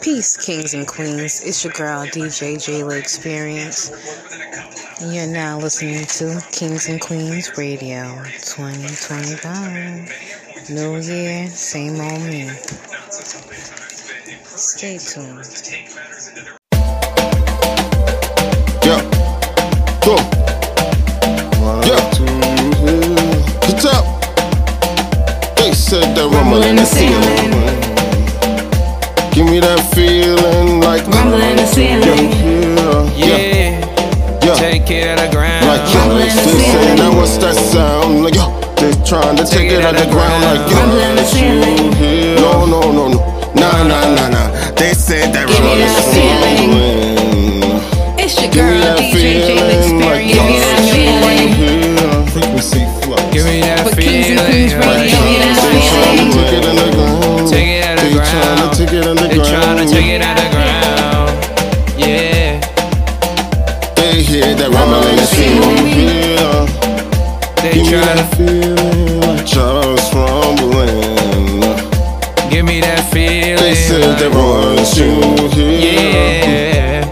Peace, kings and queens. It's your girl, DJ Jayla Experience. You're now listening to Kings and Queens Radio 2025. New year, same old me. Stay tuned. Yeah. Cool. Yeah. What's up? They said that we're in the ceiling me that feeling like rumbling the ceiling. Yeah, yeah, yeah. yeah. Take it out the ground. Like rumbling is feeling. Now what's that sound? Like yo, they trying to take, take it out the ground. ground. Like yo, rumbling is feeling. Yeah. No, no, no, no, nah, nah, nah, nah. They said that rumbling is feeling. It's your girl, DJ Jalen Experience. Give me that feeling. Give me that feeling. Give me that feeling. got a feeling just rumbling. Give me that feeling. They said they want you here.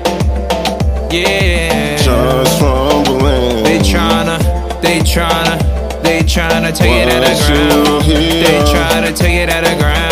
Yeah, yeah. Just rumbling. They tryna, they tryna, they tryna take it out of ground. They tryna take it out of ground.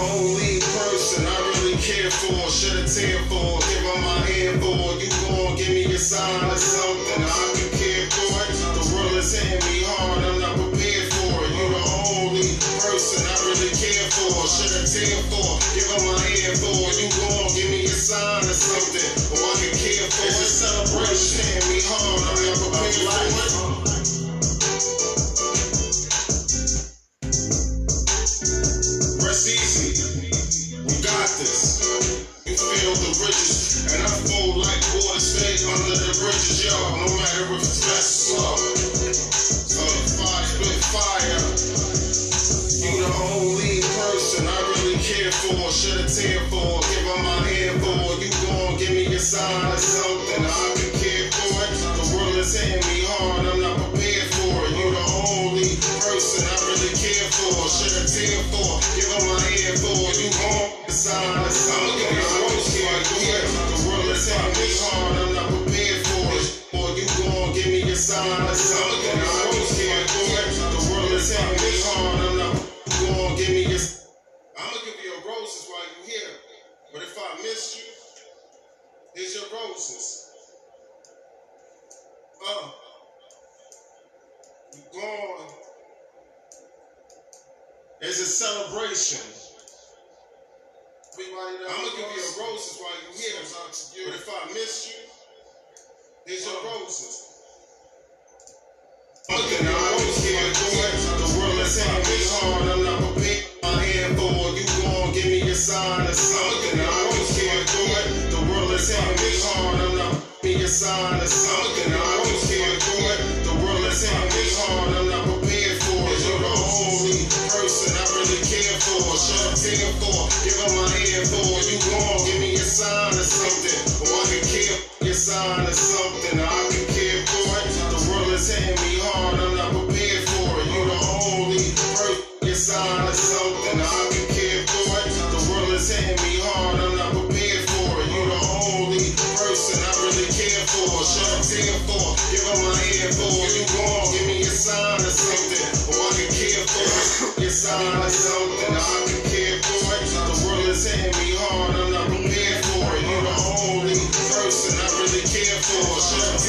Only person I really care for, should have tear for, give her my hand for. You gon' give me a sign or something. I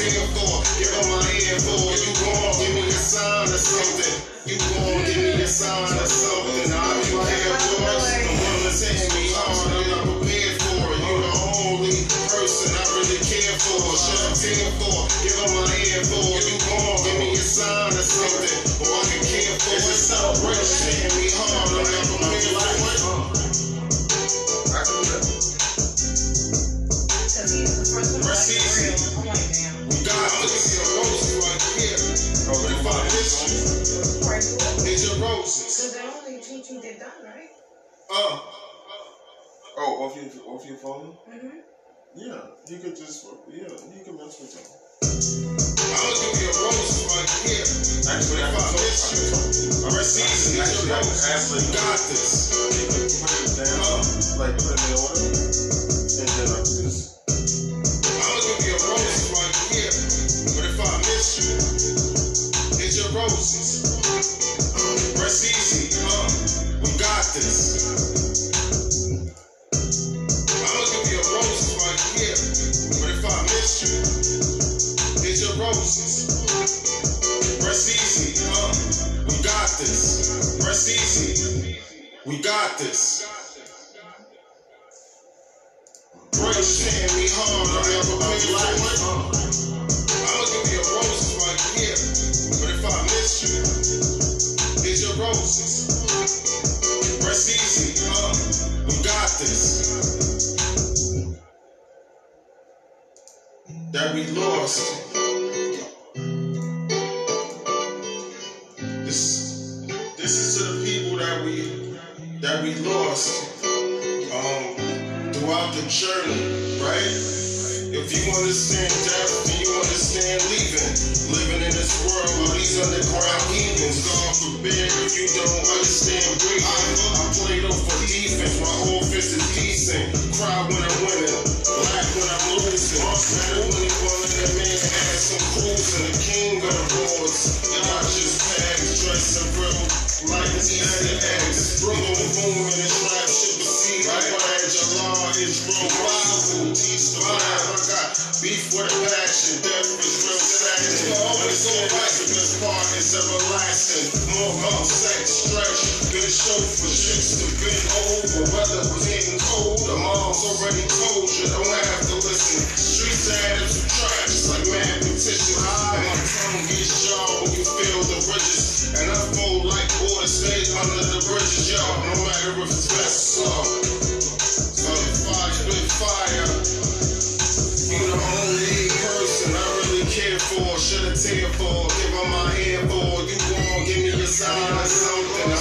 stand. Give up my hand for. You gone off your off your phone? Mm-hmm. Yeah, you could just yeah, you can mess with them. I was gonna be a rose right here. kid. Actually, if I miss you, I'm season. Actually, I was got this. Like put it in the order. We got this. Tearing me hard. I'ma give you a roses right here. But if I miss you, here's your roses. Rest easy, huh? We got this. That we lost. That we lost um, throughout the journey, right? If you understand death, then you understand leaving. Living in this world with these underground heathens. God forbid if you don't understand breathing. I played up for defense, my offense is decent. Cry when I'm winning, laugh when I'm losing. Matter when it falling, that man had some cruising. The king of the boards, y'all just tags, mind, I got beef with a passion. Death is real sadness. Always on right, the best part is everlasting. More about sex, stretch, been show for chicks to been over. Weather was getting cold, the mom's already told you, don't have to listen. Streets added to trash, like mad petition. And my tongue gets sharp when you feel the bridges. And I fold like water, stay under the bridges, y'all. No matter if it's best slow. Fire. You the only person I really care for, shed a tear for, give her my ear for. You gon' give me a sign or something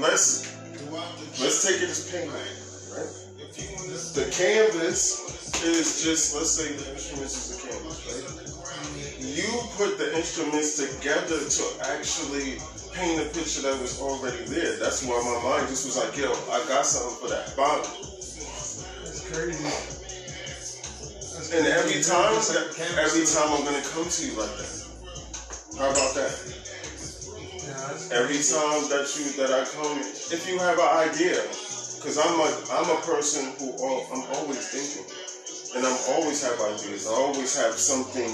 Let's let's take it as paint, right? If you understand The canvas is just let's say the instruments is the canvas, right? You put the instruments together to actually paint a picture that was already there. That's why my mind just was like, yo, I got something for that bottom. That's crazy. And every time, Just like canvas. every time I'm gonna come to you like that. How about that? Yeah, Every time that you that I come, if you have an idea, because I'm a I'm a person who al- I'm always thinking, and I'm always have ideas. I always have something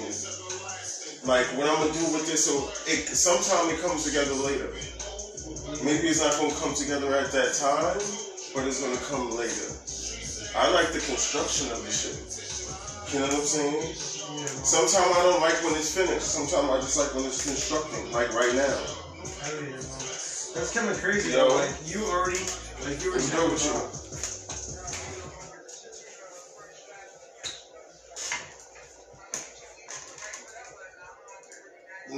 like what I'm gonna do with this. So it sometimes it comes together later. Maybe it's not gonna come together at that time, but it's gonna come later. I like the construction of the shit. You know what I'm saying? Sometimes I don't like when it's finished. Sometimes I just like when it's constructing, like right now. Hell yeah, man. That's kind of crazy. Yo. though. Like you already, like you know go with you.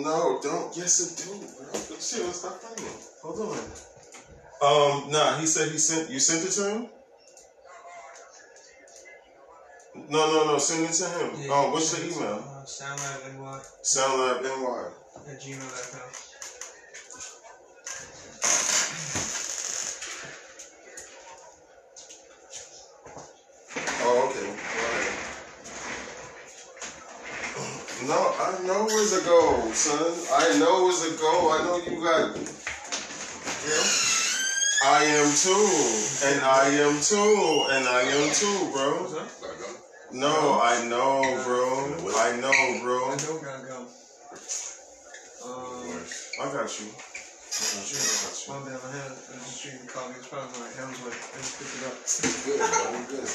No, don't. Yes, it do, bro. Shit, let's stop playing. Hold on. Um, nah. He said he sent. You sent it to him. No, no, no. Send it to him. Yeah, oh, what's the email? Uh, SoundLabNY SoundLab NY. at gmail.com. Oh, okay. Alright. No, I know it's a goal, son. I know it's a goal. I know you got. Yeah. I am too, and I am too, and I am too, bro. No, I know, bro. I know, bro. I don't gotta go. Um, I got you. My bad, my hand. I was just drinking coffee. It's probably my hands. I just picked it up. Good, bro. Good.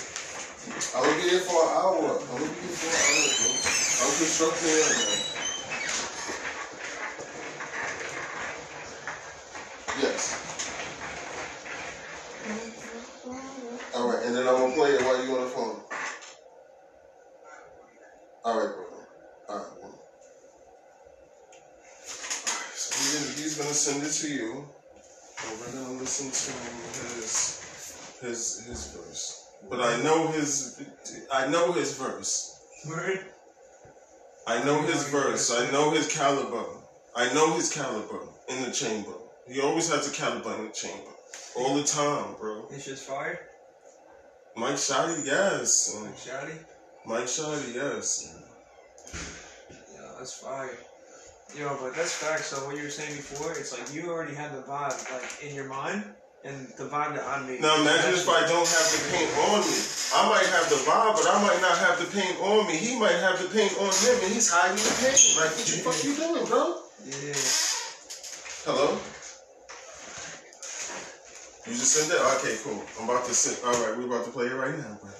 I will be here for an hour. I will be here for an hour, bro. I'm constructing it, man. Yes. All right, and then I'm gonna play it while you on the phone. All right, bro. All right. Bro. All right so he's, he's gonna send it to you, and we're gonna listen to his his his verse. But I know his I know his verse. Word? I know his verse. I know his caliber. I know his caliber in the chamber. He always has a caliber in the chamber. All the time, bro. It's just fire? Mike Shotty, yes. Like Shotty? Mike Shotty, yes. Yeah, that's fire. Yo, but that's facts. So what you were saying before, it's like you already had the vibe like in your mind, and the vibe that I made. Now imagine if I don't have the paint on me. I might have the vibe, but I might not have the paint on me. He might have the paint on him, and he's hiding the paint. Like, what the fuck you doing, bro? Yeah. Hello? You just sent it? Okay, cool. I'm about to send. All right, we're about to play it right now, brother.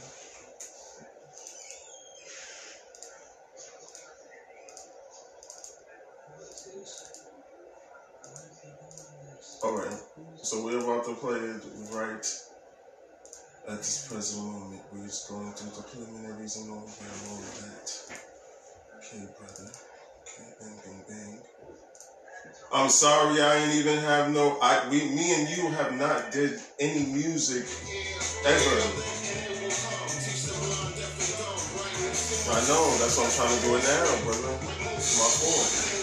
All right. So we're about to play it right this present moment. We're just going through the preliminaries and all that, all of that. Okay, brother. Okay, bang, bang, bang. I'm sorry, I ain't even have no. I we, me and you have not did any music ever. I know. That's what I'm trying to do it now, brother. It's my fault.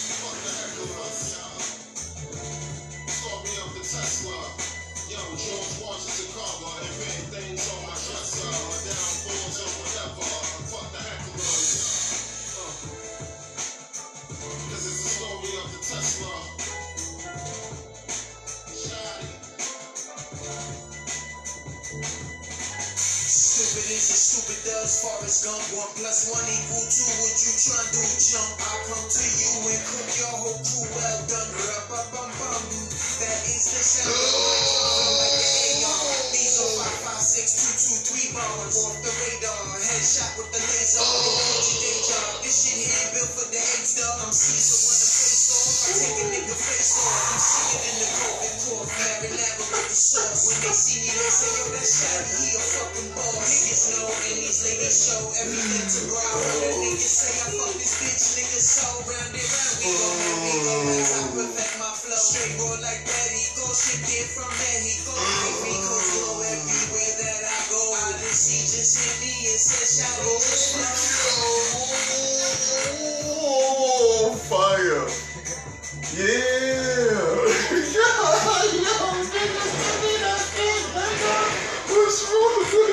stupid is the stupid does Forrest Gump. One plus one equal two. What you tryna do, chump? I come to you and cook your whole crew well done. That is the show. Five, six, two, two, three bombs off the radar. Headshot with the laser. Your day job. This shit here built for the hate. I'm Caesar when the face off. I take a nigga face off. I'm seeing in the COVID court. Marinara with the sauce. When they see me, they say, yo, that's Shotty. He a fucking boss. Niggas know and these ladies show everything to bro. I heard a nigga say I fuck this bitch. Niggas so round and round. We gon' have me go as I perfect my flow. Straight roll like that. He go shit there from Mexico. Make me go Oh, fire! Yeah! What's wrong with you?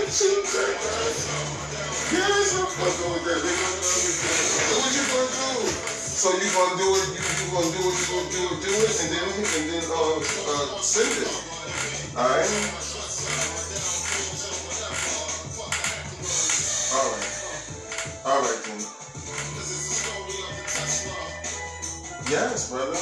Yes, I'm fucking with that, nigga. So what you gonna do? So you gonna do it, you, you gonna do it, you gonna do it, do it, and then, and then, uh, uh, send it. Alright? Alright. Yes, brother.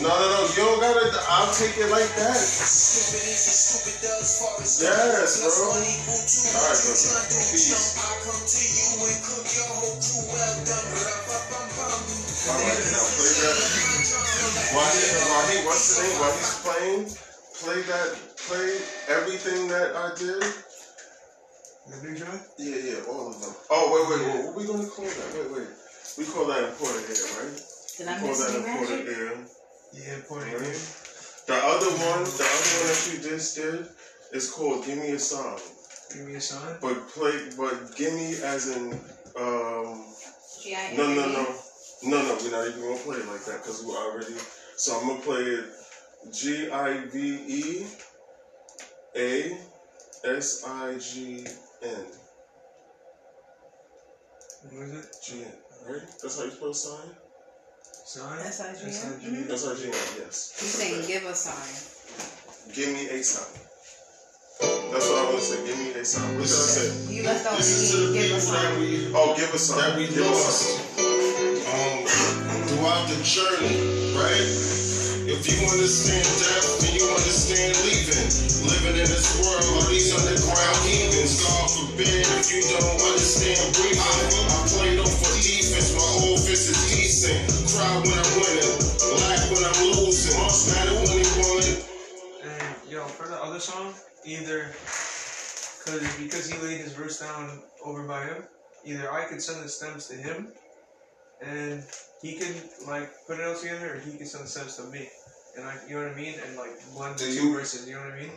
No, no, no. You don't gotta. I'll take it like that. Stupid is as stupid does Forrest Yes, Plus bro. one equal two. All right, What brother. Peace. I come to you and cook your whole crew well done. Ra-ba-bum-bum. All right, now play that. While he, while he, what's the name? While he's playing, play that. Play everything that I did. The big joint? Yeah, yeah, all of them. Oh, wait, wait, wait. What are we gonna call that? Wait, wait. We call that imported air, right? Did We I call miss that any imported magic? air. Yeah, Puerto Right. Rico. The other one, the other one that you just did is called "Give Me a Sign." Give me a sign. But play, but gimme as in, um, G.I. no, no, no, no, no. We're not even gonna play it like that because we already. So I'm gonna play it G I V E A S I G N. What is it? G N. Right? That's how you spell sign. Sign? S-I-G-N? S-I-G-N. That's how G N. Yes. He's saying give a sign. Give me a sign. That's what I want to say. Give me a sign. What did I say? You left out Listen to the the give a that sign. we Oh, give a sign. that we Give a lost sign. um, throughout the journey, right? If you understand death, then you understand leaving. Living in this world, all these underground heathens. God forbid if you don't understand breathing. Defense, my fist is decent. Cry when I'm winning, laugh when I'm losing. Matter when he woman. And yo, for the other song, either cause because he laid his verse down over by him, either I could send the stems to him, and he can like put it all together, or he can send the stems to me, and I, you know what I mean, and like blend the two verses. You know what I mean?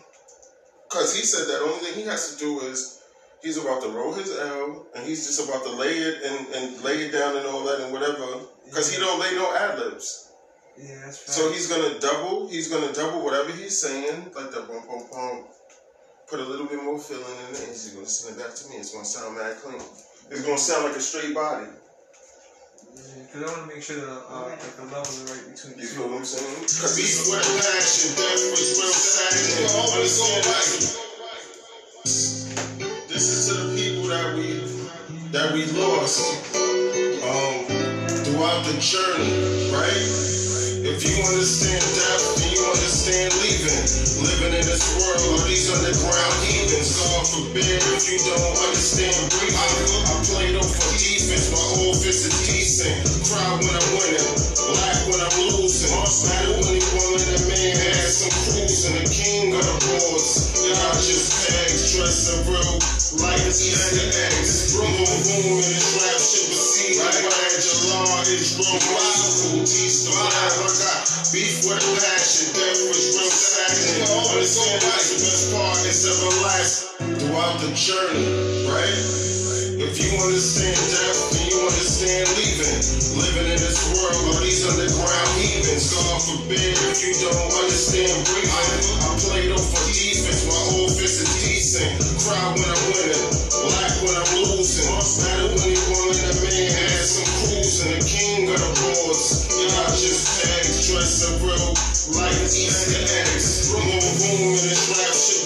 Because he said that only thing he has to do is he's about to roll his L and he's just about to lay it and, and lay it down and all that and whatever. Because he don't lay no ad libs. Yeah, that's fact. So he's gonna double. He's gonna double whatever he's saying, like that boom boom boom. Put a little bit more feeling in it, and he's gonna send it back to me. It's gonna sound mad clean. It's gonna sound like a straight body. Because I want to make sure that uh, like the levels are right between the You two. feel what I'm saying? Cause Beef he's with a passion, death was real sadness. Understand like that we lost um throughout the journey, right? If you understand death, then you understand leaving. Living in this world, all these underground heathens. God forbid if you don't understand breathing. I played off for defense, my fist is decent. Cry when I'm winning, laugh when I'm losing. When he woman and man had some cruising. The king of the boards, y'all just tags, dressing real like Easter eggs. Room on room in this rap shit, but see, like glad your law is real wild. The I got beef with passion. Was real the best part is everlasting throughout the journey, right? If you understand death, then you understand leaving. Living in this world, all these underground heathens. God forbid if you don't understand breathing. I played off for defense, my fist is decent. Cry when I'm winning, laugh when I'm losing. Matter when he woman and man had some cruising. The king of the boards, y'all just tags, dressing real like Easter eggs. On room in this rap shit,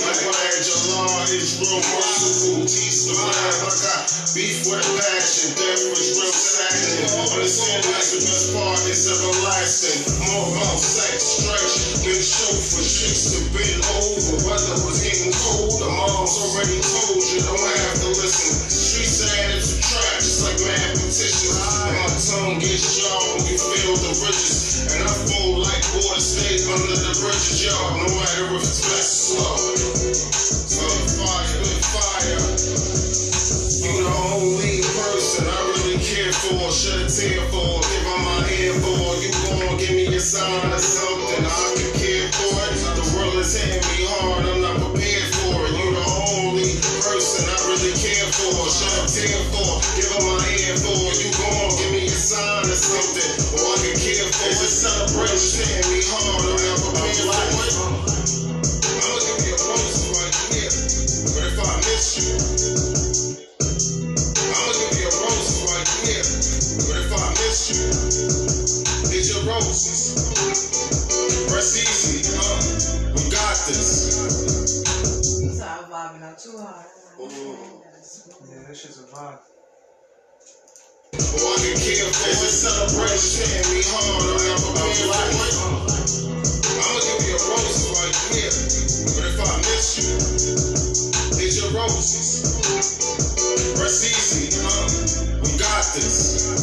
glad your law is real merciful. Teach the I got beef with passion. Death was real sadness. Understand like the best part everlasting. More about sex, stretch, been show for chicks to bend over. Weather was getting cold, the mom's already told you, don't have to listen. Street sad it's a trap, And my tongue gets when you feel the riches. And I fold like water stays under the bridges, y'all. No matter if it's fast or slow. Fire, fire. You the only person I really care for, shed a tear for, give on my ear for. You gon' give me a sign or something I Yeah, that shit's a vibe. Care for. I'ma give you a rose here. But if I miss you, your roses. We got this.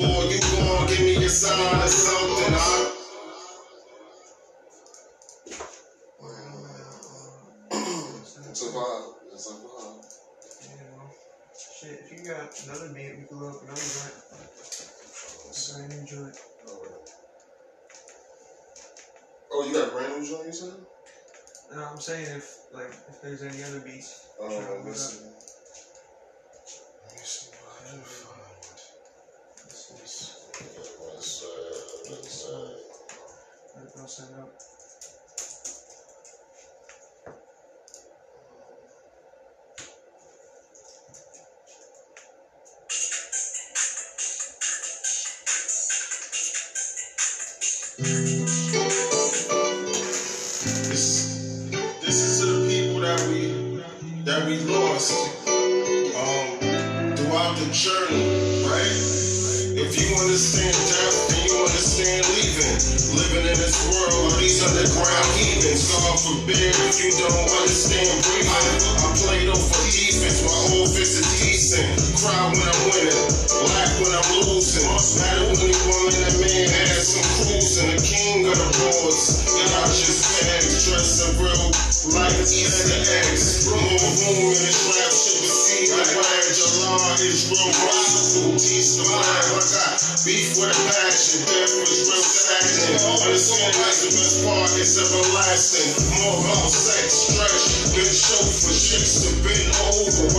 Or you gon' give me a sign or something, huh? wild. Like Shit, if you got another meat, we can load up another joint. Brand new joint. Oh, you got brand new joint, you said? No, I'm saying if like if there's any other beats. Oh, let me see. Let me see what I can find. This. Let's, let's, let's, uh, let's, let's, let's, let's, let's, let's, Human is the best part, it's everlasting. More about sex, stretch, been for chicks have been over.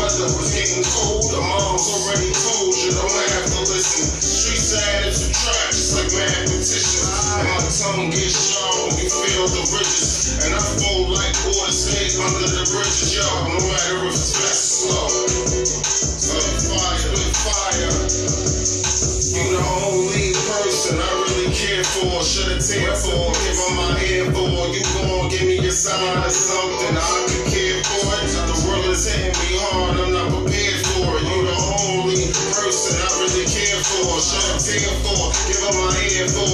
Diego.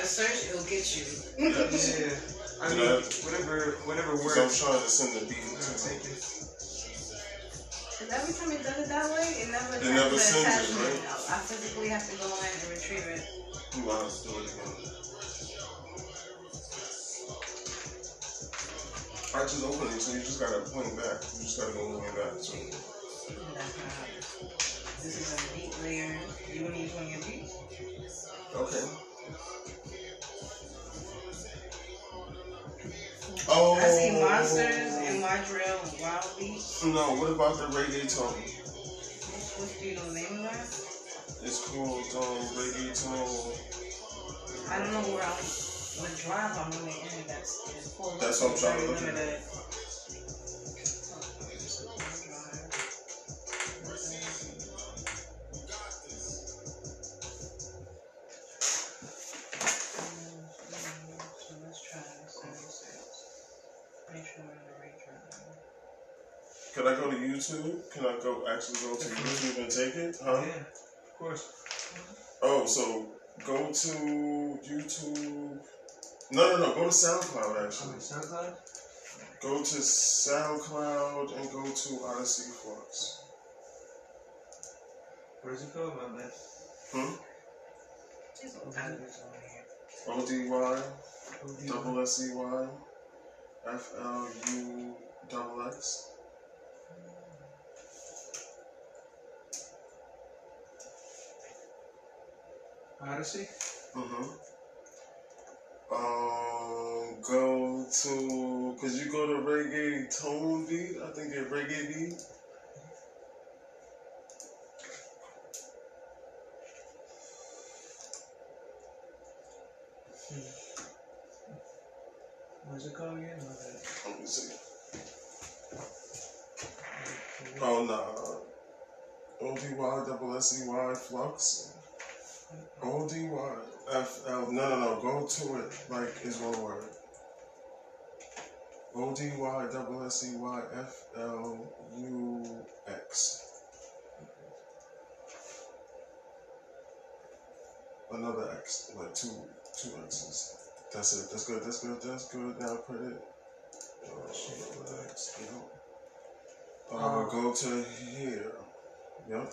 To search, it'll get you. Yeah, I Did mean, I- whatever, whatever Because I'm trying to send the beat I'll to take it. And every time it does it that way, it never It never attaches sends it, right? I physically have to go in and retrieve it. You might have to do it again. I just opened it, so you just gotta point back. You just gotta go all the way back. So. And that's not how it is. This is a beat layer. You want to use one of your beats? Okay. Oh. I see monsters in my drill and wild beats. No, what about the reggaeton? What do you know the name of that? It's called um, reggaeton. I don't know where I'm. What drive I'm really in. That's is full. That's what I'm trying to look at. YouTube? Can I go actually go to YouTube and take it? Huh? Yeah, of course. Oh, so go to YouTube. No, no, no. Go to SoundCloud On actually. SoundCloud? Go to SoundCloud and go to Odyssey Fluxx. Where's it go, my man? Hmm? She's all kind of this over here. O D Y double S E Y F L U double X. Odyssey? Mm-hmm. Um, go to, cause you go to reggaeton beat. I think it's reggae beat. Where's it go again? Let me see. Oh no. O D Y double S E Y flux. O D Y F L. No, no, no. Go to it like it's one word. O D Y double S E Y F L U X. Another X, like two two X's. That's it. That's good. That's good. That's good. Now put it. Another X. Yep. Uh, go to here. Yep.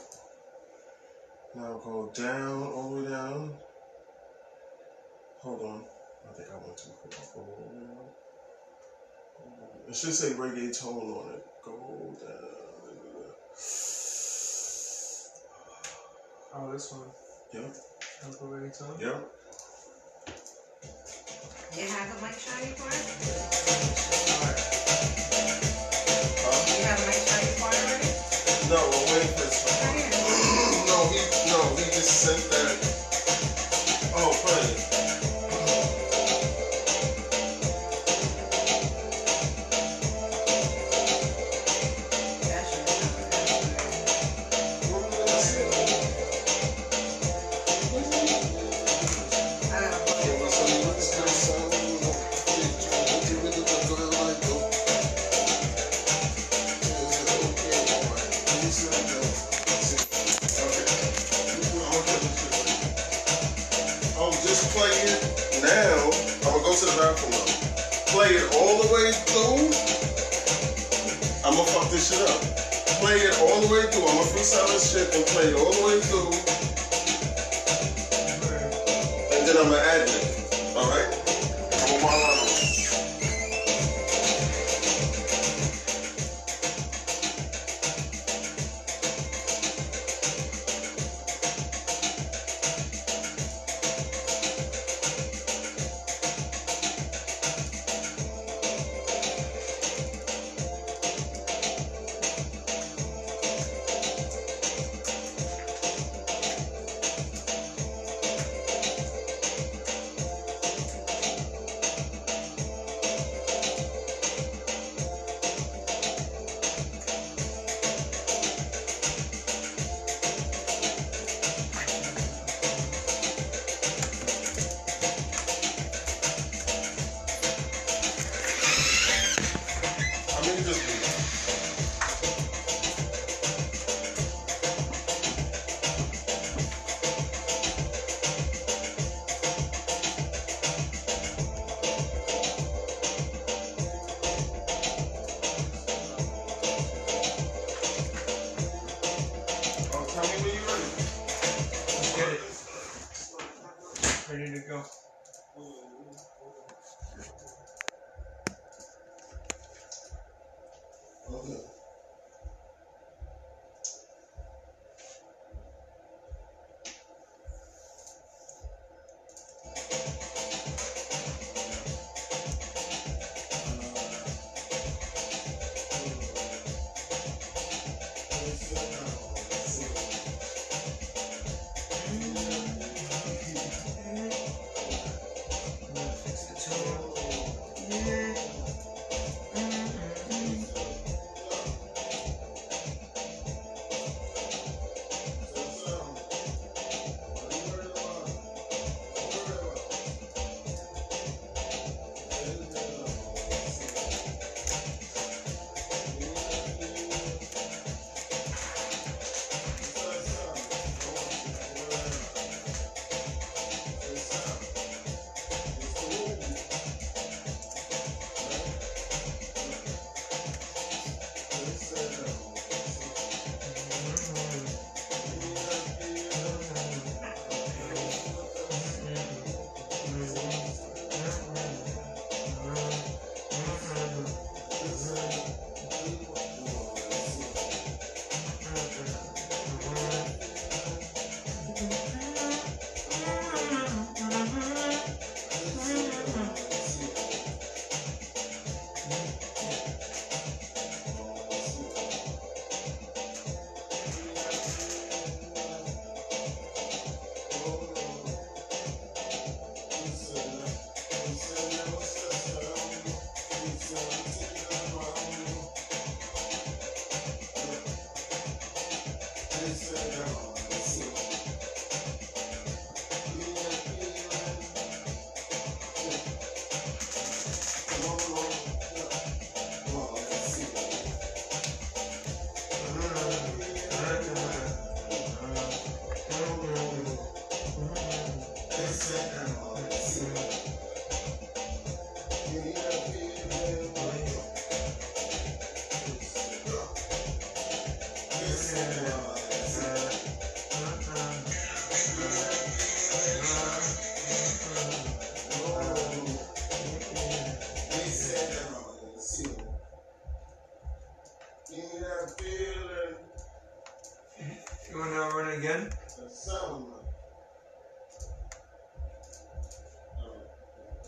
Now go down, all the way down. Hold on. I think I went too far. It should say reggaeton on it. Go down. Oh, this one. Yep. Uncle Reggaeton? Yep. You have a Mike Shiny part? Alright.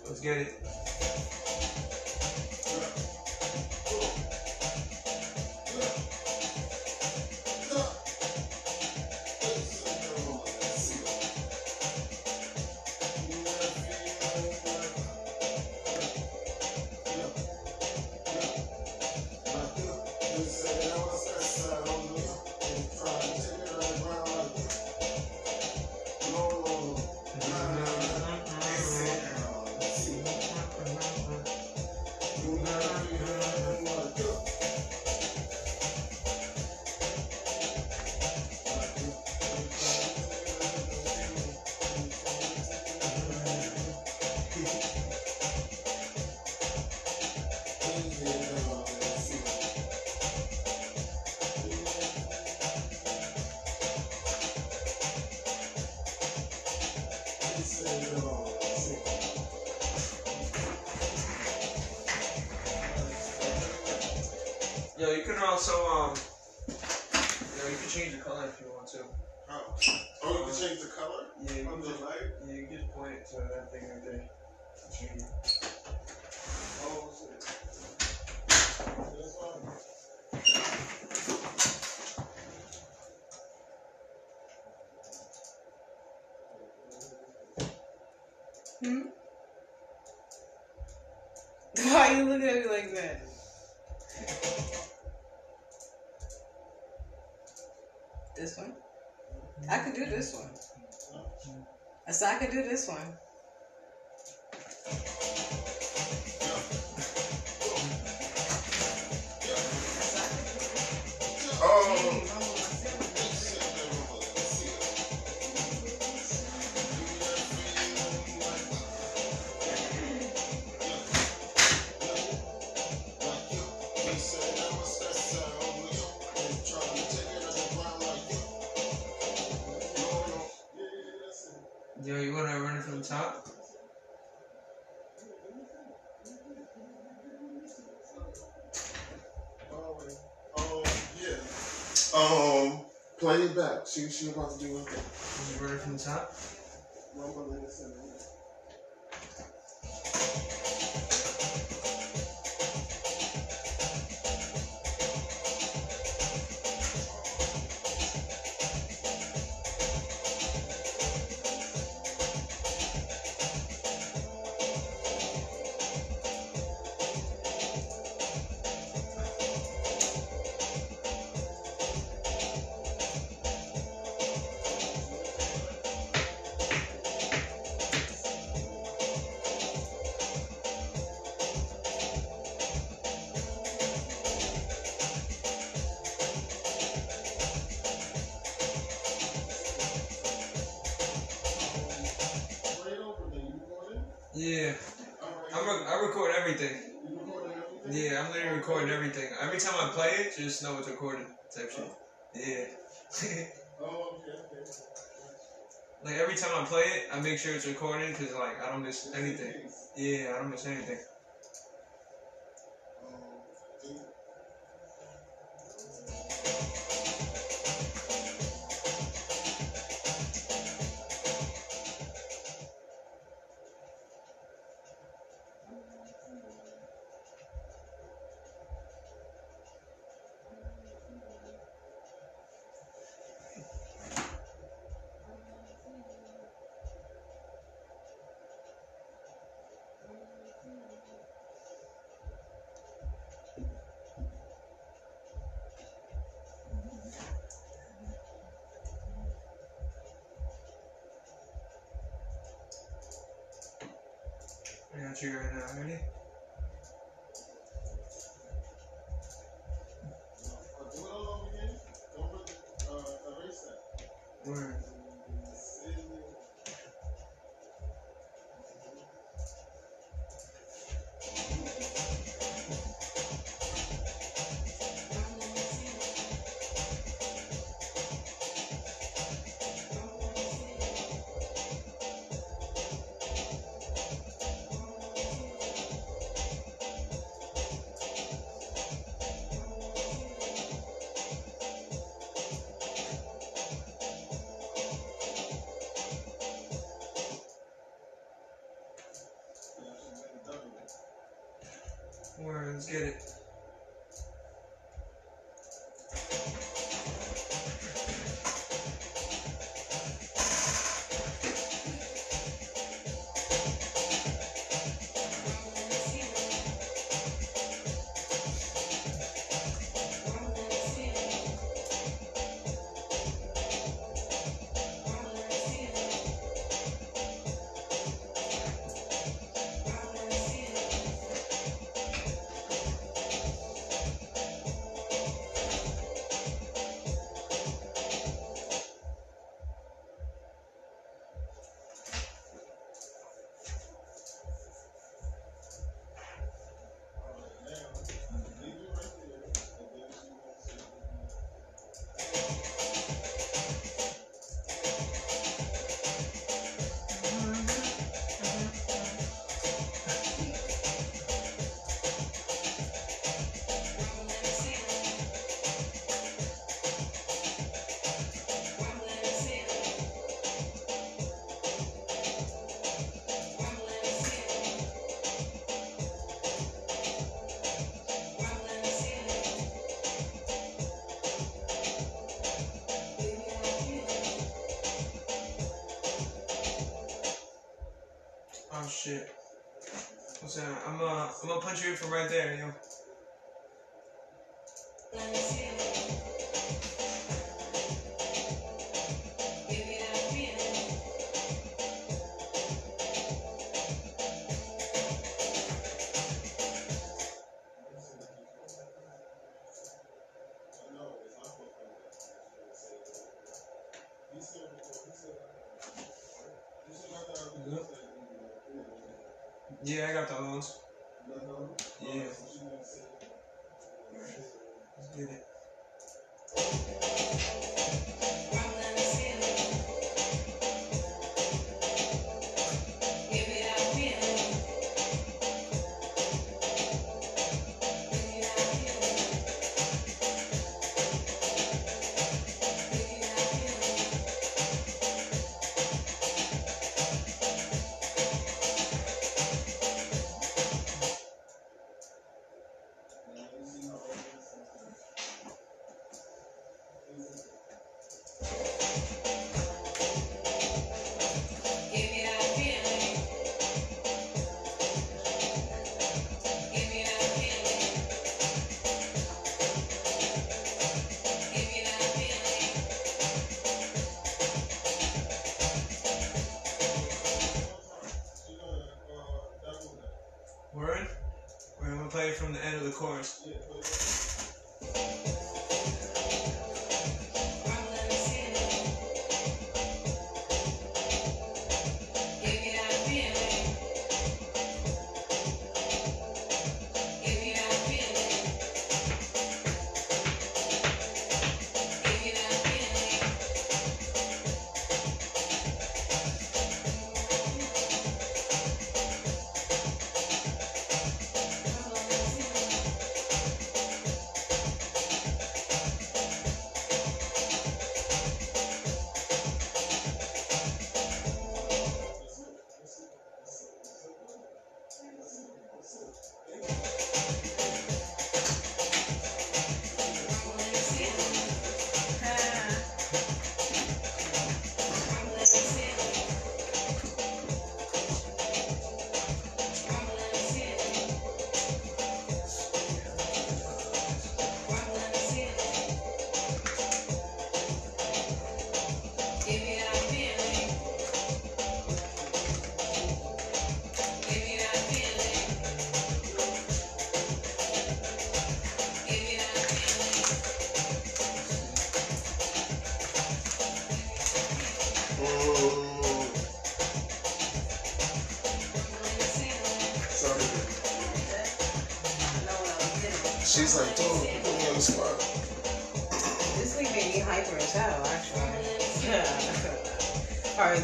Let's get it. Why See what she about to do with it. You ready from the top? Yeah. Make sure it's recorded because like I don't miss anything. Yeah, I don't miss anything. Get it. You in from right there, yo. Yeah,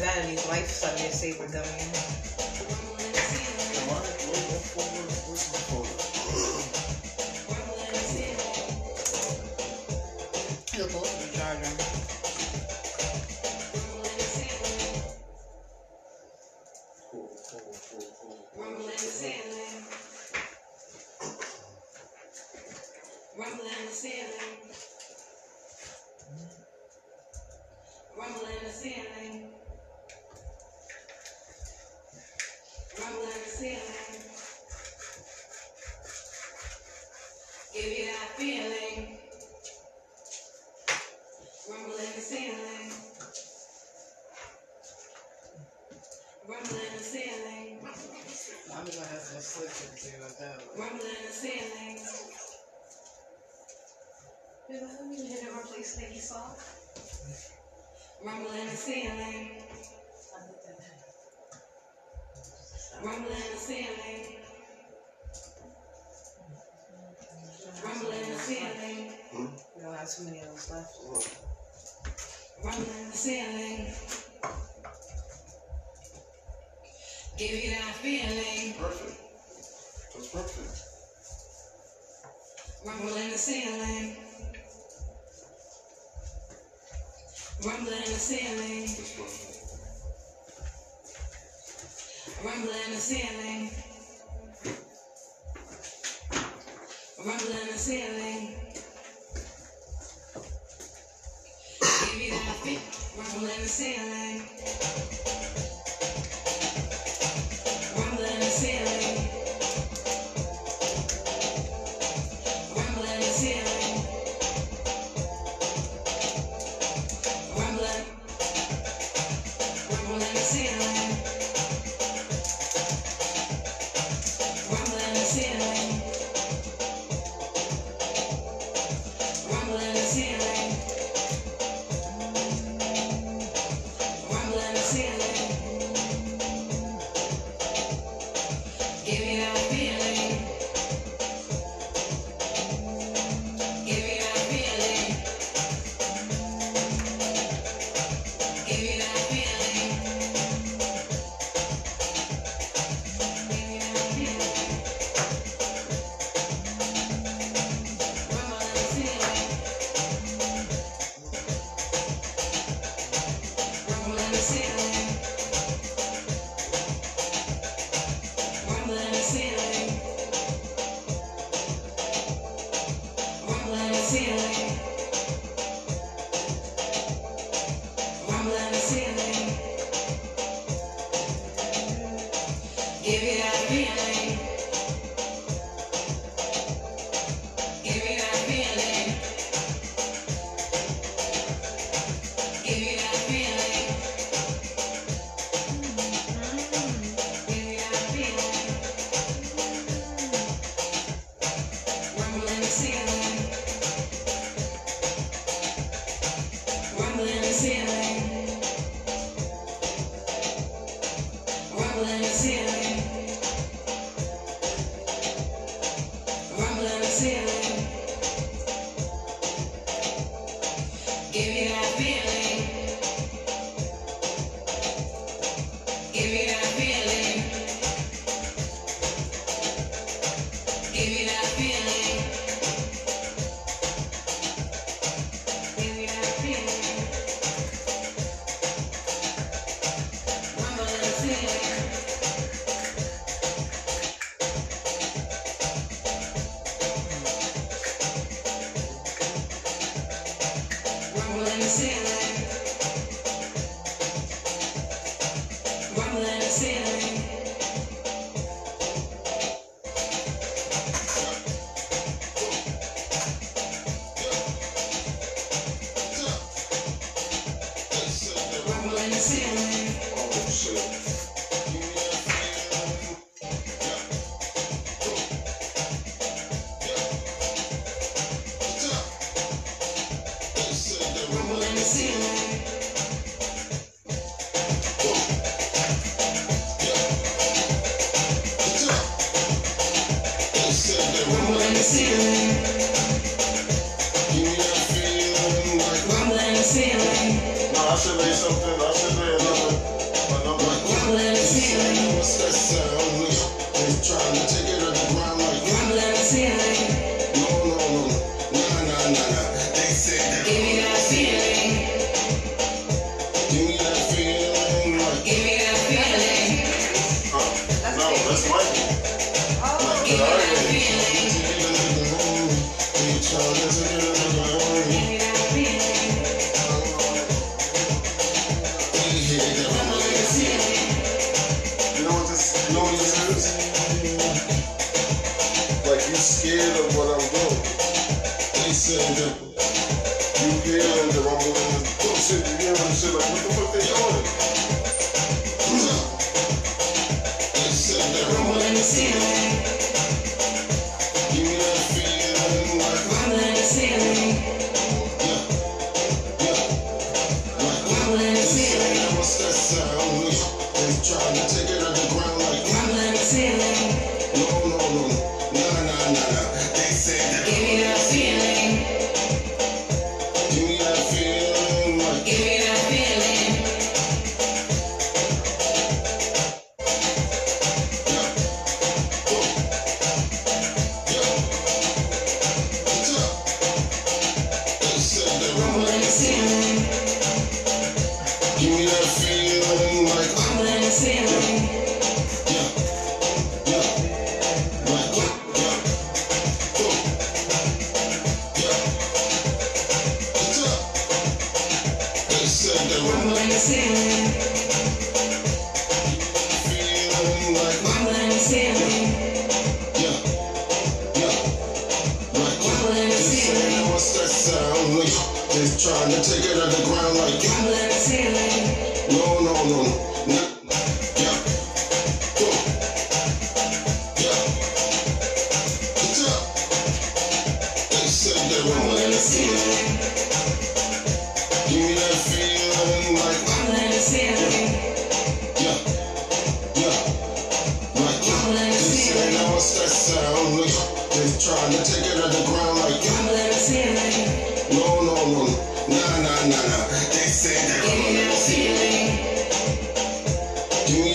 that and these life Sunday saver gummy? Am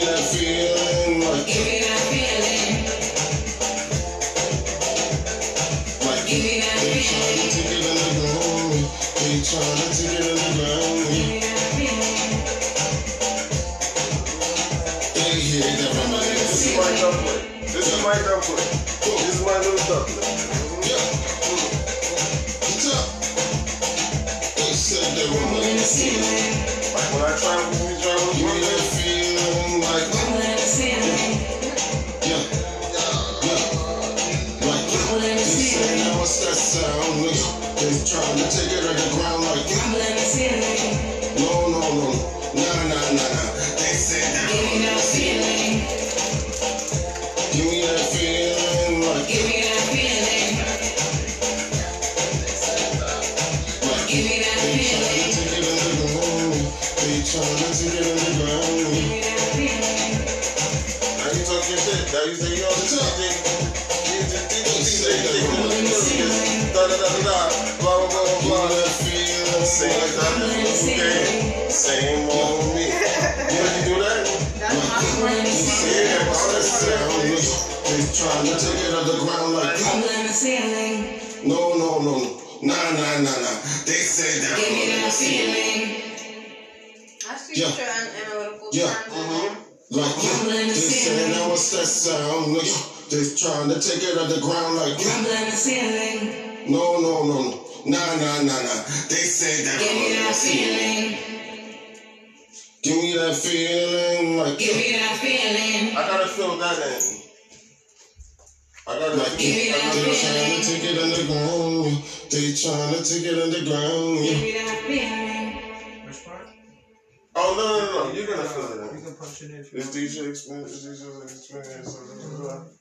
This is my doublet. This is my doublet. This is my little doublet. to take it at the ground like. Rumbling the ceiling. No, no, no, no. Nah, nah, nah, nah. They say that. Give me that feeling. Give me that feeling. Like, give me that feeling. I gotta feel that in. I gotta like, give that they feeling. They trying to take it underground. They trying to take it underground. Give me that feeling. Which part? Oh no no no! no. You're gonna feel it. You can punch it in. It's DJ experience. It's DJ experience.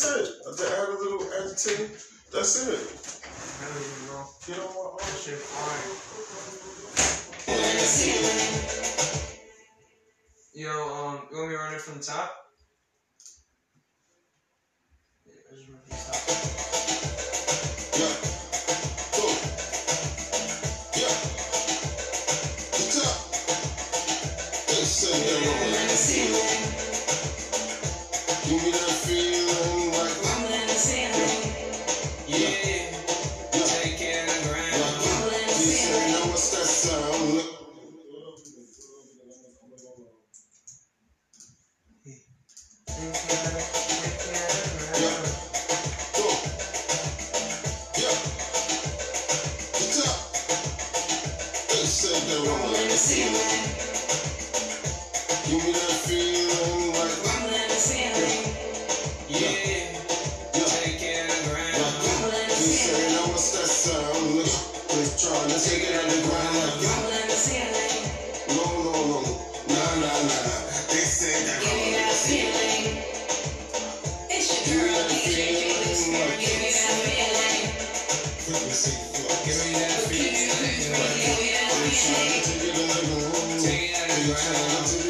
That's it. Then add a little, add a. That's it. You uh? Yo, um, you want me to run it from the top? Yeah, just run it from the top. Take it out of the ground.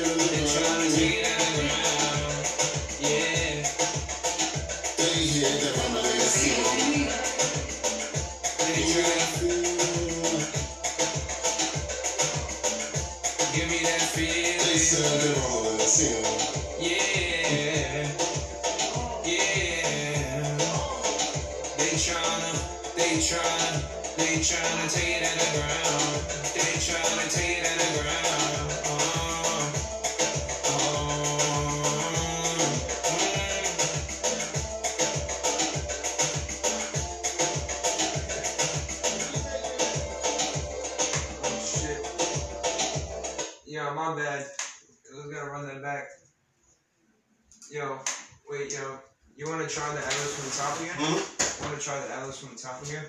to try the Atlas from the top again? Hmm? Want to try the Atlas from the top again?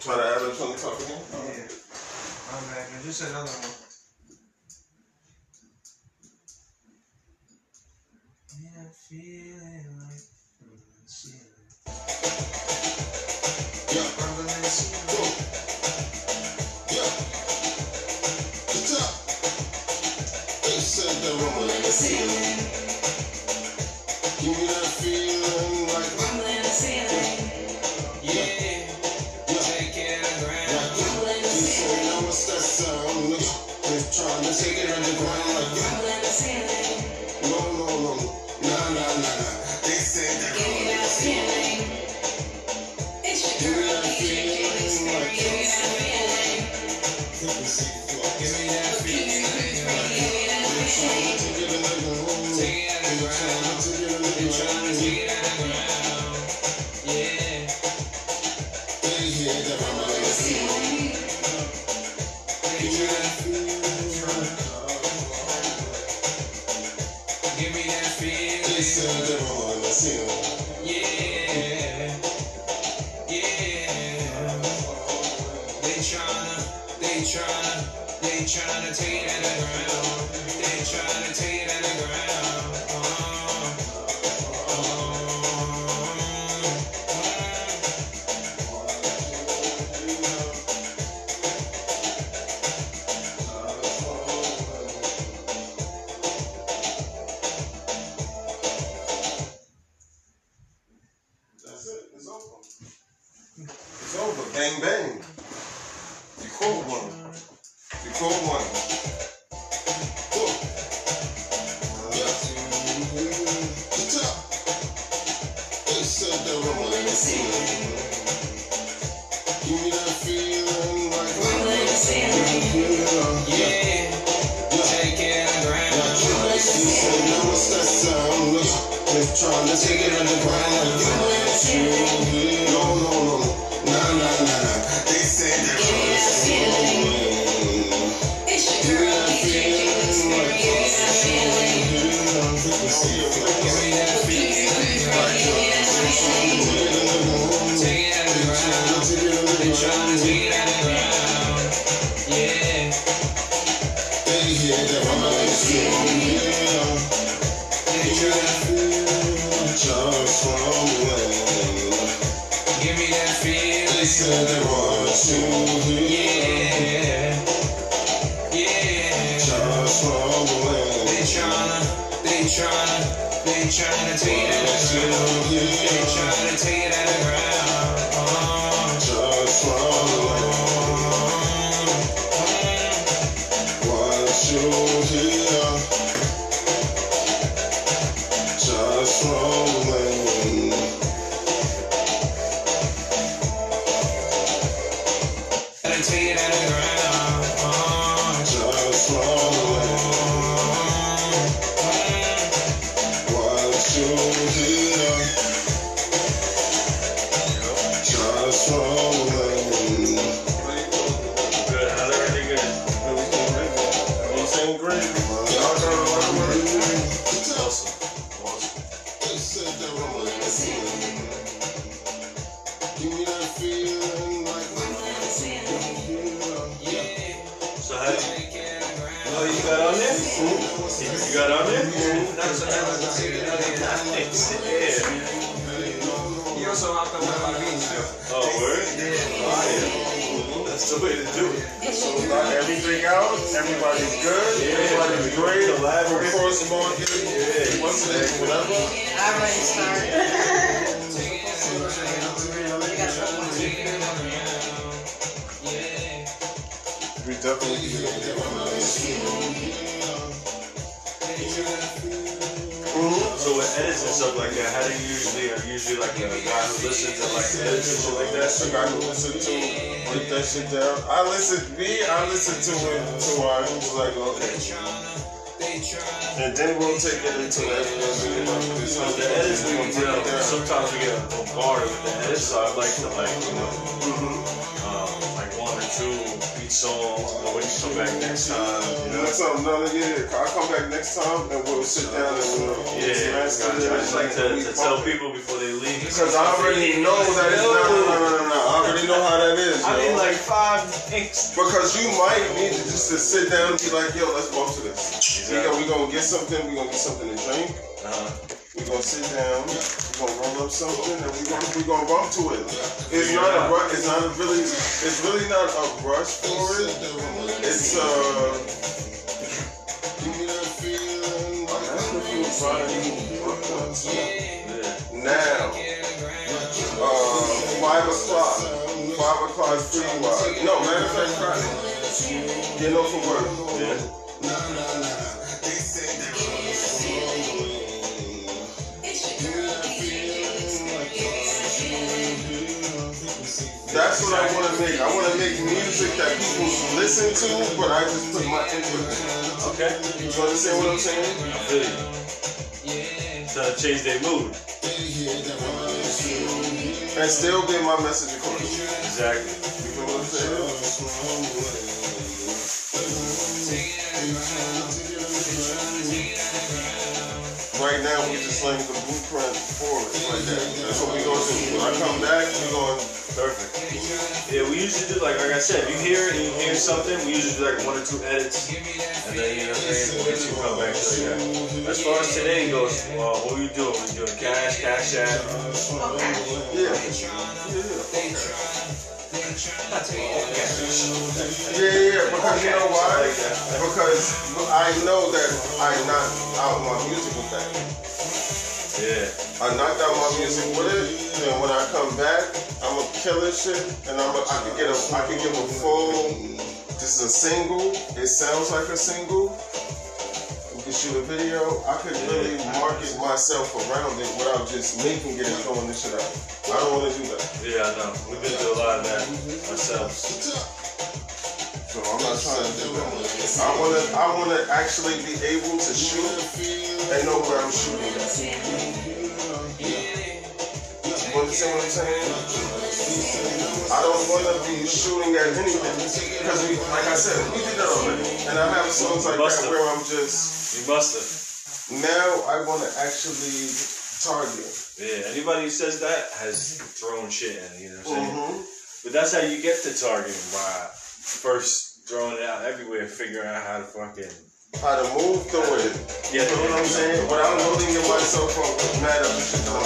Try the Atlas from the top again? Oh. Yeah. I'm back. And just another one. Yeah, feeling like I'm ceiling. Yeah. From the ceiling. Yeah. The top. They said the woman in the ceiling. Give me that feeling. Take it underground like yeah. Rumble in the ceiling. No, no, no, no. Nah, nah, nah, nah. They said that my beach too. Oh, word? Fire. That's the way to do it. So we got everything out. Everybody's good. Everybody's great. Collaborate. Cross market. Yeah. What's the name? Whatever. I already started. Take it underground. We got some more. Take it underground. Yeah. We definitely do that. They tryna, So with edits and stuff like that, how do you usually, you usually like a guy who listens and like edits and shit like that? The guy who listen to get that shit down. I listen, me, I listen to it to where I was like, okay. And then we'll take it into the So the edits we can sometimes we get bombarded with the edits, so I like to like, you know, um, like one or two song, or when you come back next time, you know? That's something, no, yeah, I'll come back next time and we'll sit down and we'll Yeah, master gotcha. it. I just like to, to tell people before they leave. Because I already know that it's not, no, no, no, no, no. I already know how that is. I yo. mean, like five five things. Because you might need to just to sit down and be like, yo, let's bump to this. We Exactly. gonna, we gonna get something, we gonna get something to drink, Uh-huh. We gonna sit down, we're gonna roll up something, and we gonna, we gonna bump to it. It's not a rush, it's not a really, it's really not a rush for it. It's, uh. Now, uh, five o'clock. Five o'clock is pretty wide. No, matter of fact, Friday. Get off from work. Yeah. That's what I want to make. I want to make music that people listen to, but I just put my input in. Okay. You understand what I'm saying? I feel you. Trying to change their mood. And still get my message across. Exactly. You feel what I'm saying? Right now, we just laying the blueprint for it like that. That's what we gonna do. When I come back, we gonna Perfect. Yeah, we usually do like like I said, if you hear it and you hear something, we usually do like one or two edits, and then you know what I'm saying, we'll get you come back to that. As far as today goes, well, what we doing? We doing cash, cash app. Yeah. Yeah, yeah. Yeah, yeah, because you know why? Because I know that I knocked out my music with that. Yeah. I knocked out my music with it, and when I come back, I'ma kill this shit, and I'm a, I can get a I can give a full. This is a single. It sounds like a single. Shoot a video. I could really market myself around it without just making it and throwing this shit out. I don't want to do that. Yeah, I know. We've been through a lot of that ourselves. So I'm not trying to do that. I wanna I wanna actually be able to shoot and know where I'm shooting at. You understand what I'm saying? I don't wanna be shooting at anything. Because we like I said, we did that already. And I have songs like that where I'm just You must have. now I wanna actually target. Yeah, anybody who says that has thrown shit in, you know what I'm saying? Mm-hmm. But that's how you get to target by first throwing it out everywhere, figuring out how to fucking How to move through it. You get know what I'm saying? Without loading myself up with mad other shit that I'm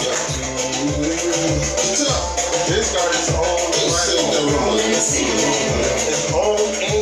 This got its own platform. Its own aim,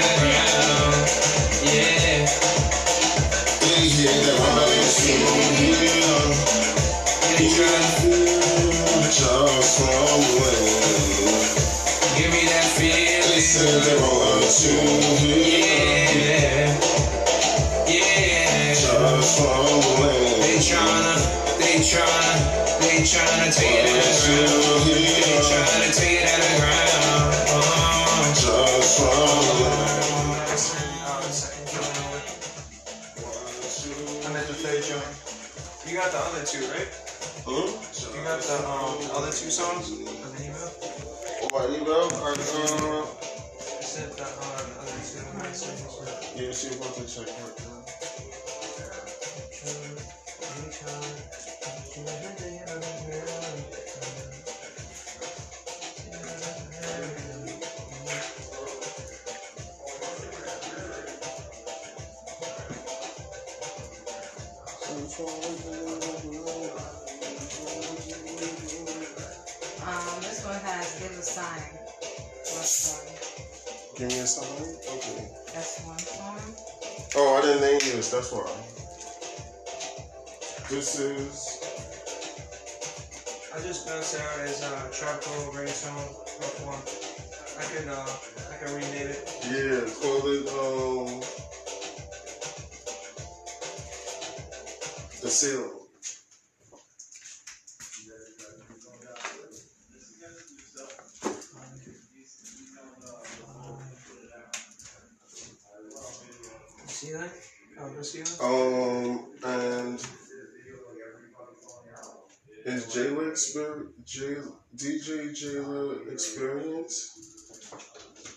It's gonna hit it. Give me that feeling. Yeah. Yeah. They tryna, they tryna, they tryna take it out of ground. They tryna take it out of ground. The second joint over. I'm at the third joint. You got the other two, right? Hmm? You got the um other two songs on the email? My email, I, uh, I said the uh, other two. I said this one. yeah, to check right now. Um, this, that's why. This is, I just bounced out as uh, Charcoal Reggaeton Part 1. I can, uh, I can rename it. yeah, call it, um, The Seal. Ceiling? Oh, the ceiling? Um, and is Jayla Exper- J- DJ Jayla Experience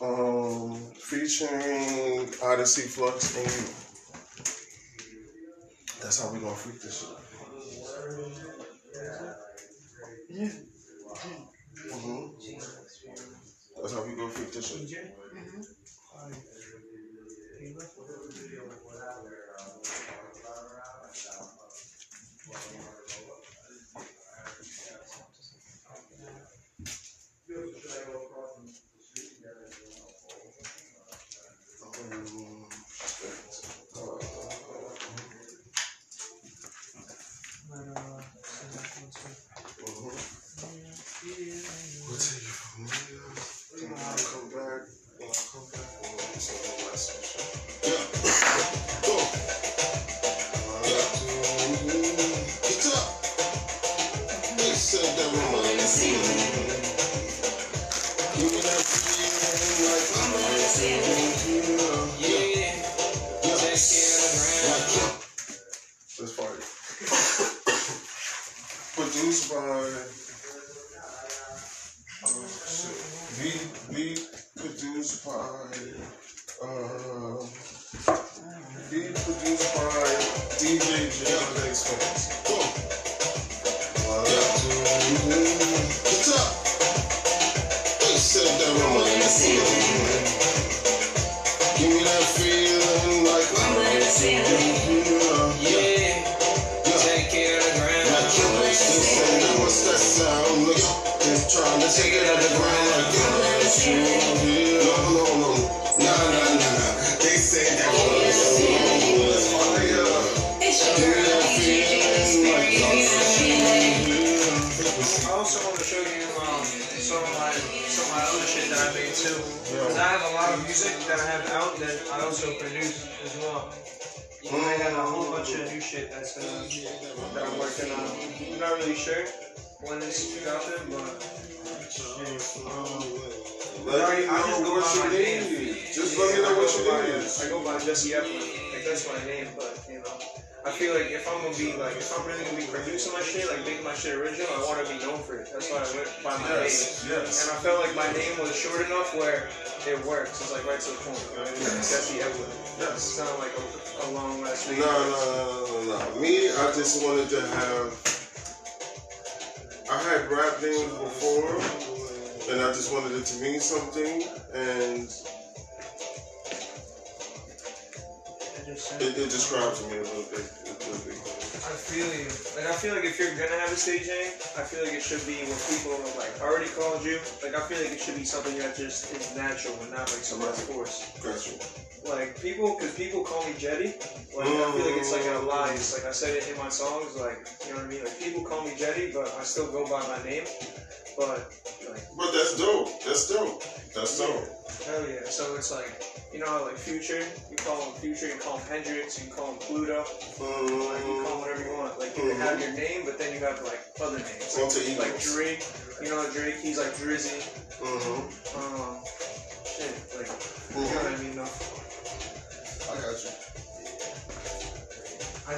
um, featuring Odyssey Fluxx and you. That's how we gonna freak this shit. Yeah. hmm That's how we gonna freak this shit. DJ? Mm-hmm. Let's party. Produced by really sure when it's dropping, but um, Let me I just know go what by my you name. Just let me know what go you by- need. I go by Jesse Eflin. Like that's my name, but you know, I feel like if I'm gonna be like, if I'm really gonna be producing my shit, like making my shit original, I want to be known for it. That's why I went by my name. Yes, yes. And I felt like my name was short enough where it works. It's like right to the point. What I Jesse Eflin. Yes. It's not like a, a long last name. No, no, no, no, no. Me, I just wanted to have. I had rap names before, and I just wanted it to mean something, and It just it, describes me a little bit. A little bit. I feel you. Like I feel like if you're gonna have a stage name, I feel like it should be when people have like already called you. Like I feel like it should be something that just is natural and not like somebody's force. Gotcha. Like people, because people call me Jetty. Like I feel like it's like a lie. It's like I said it in my songs. Like you know what I mean. Like people call me Jetty, but I still go by my name. But like But that's dope. That's dope. That's dope. hell yeah. So it's like you know how like Future, you call him Future, you call him Hendrix, you call him Pluto. Like you call him whatever you want. Like you can have your name, but then you have like other names. Alter Like. Drake, you know Drake, he's like Drizzy. Mm-hmm. Um, shit, like you know what I mean? No,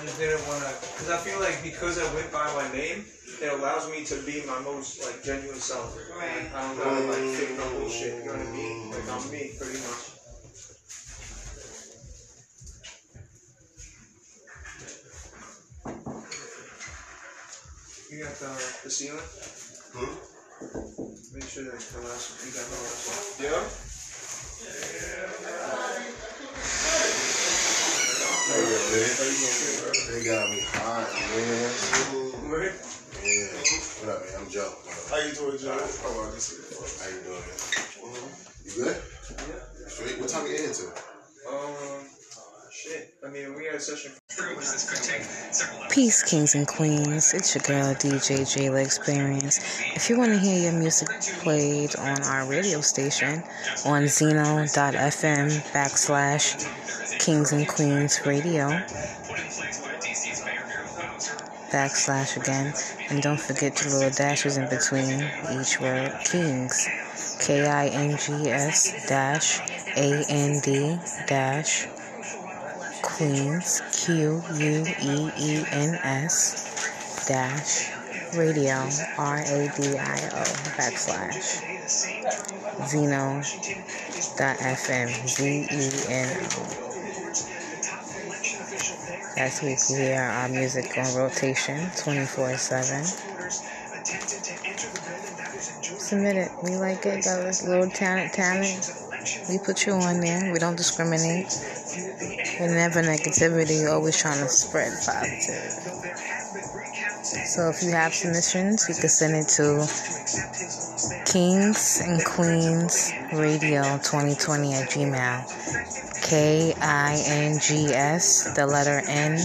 I just didn't wanna, cause I feel like because I went by my name, it allows me to be my most like genuine self. Right. I don't gotta like fake no bullshit. You know what I mean? Like I'm me, pretty much. You got the the ceiling. Hmm? Make sure that the last one. You got the last one. Yeah. They got me hot, man. Word? Yeah. What up, man? I'm Joe. How you doing, Joe? How are you? How you doing, man? You good? Yeah. Straight? What time you get into? Um, shit. I mean, we had a session. Peace, kings and queens. It's your girl, DJ Jayla Experience. If you want to hear your music played on our radio station on Zeno.fm backslash Kings and Queens Radio backslash again. And don't forget the little dashes in between each word. Kings. K I N G S dash A N D dash Queens, Q U E E N S dash radio, R A D I O backslash Zeno dot FM, Z E N O. Where you can hear our music on rotation 24 7. Submit it. We like it. A little talent, talent. We put you on there. We don't discriminate. We're never negativity. We're always trying to spread positive. So if you have submissions, you can send it to Kings and Queens Radio 2020 at Gmail. K I N G S, the letter N,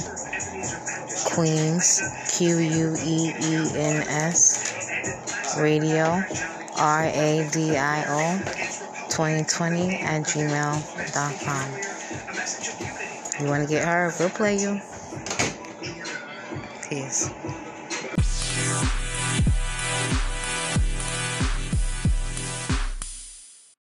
Queens, Q U E E N S, Radio, R A D I O, 2020 at gmail.com. You want to get her? We'll play you. Peace.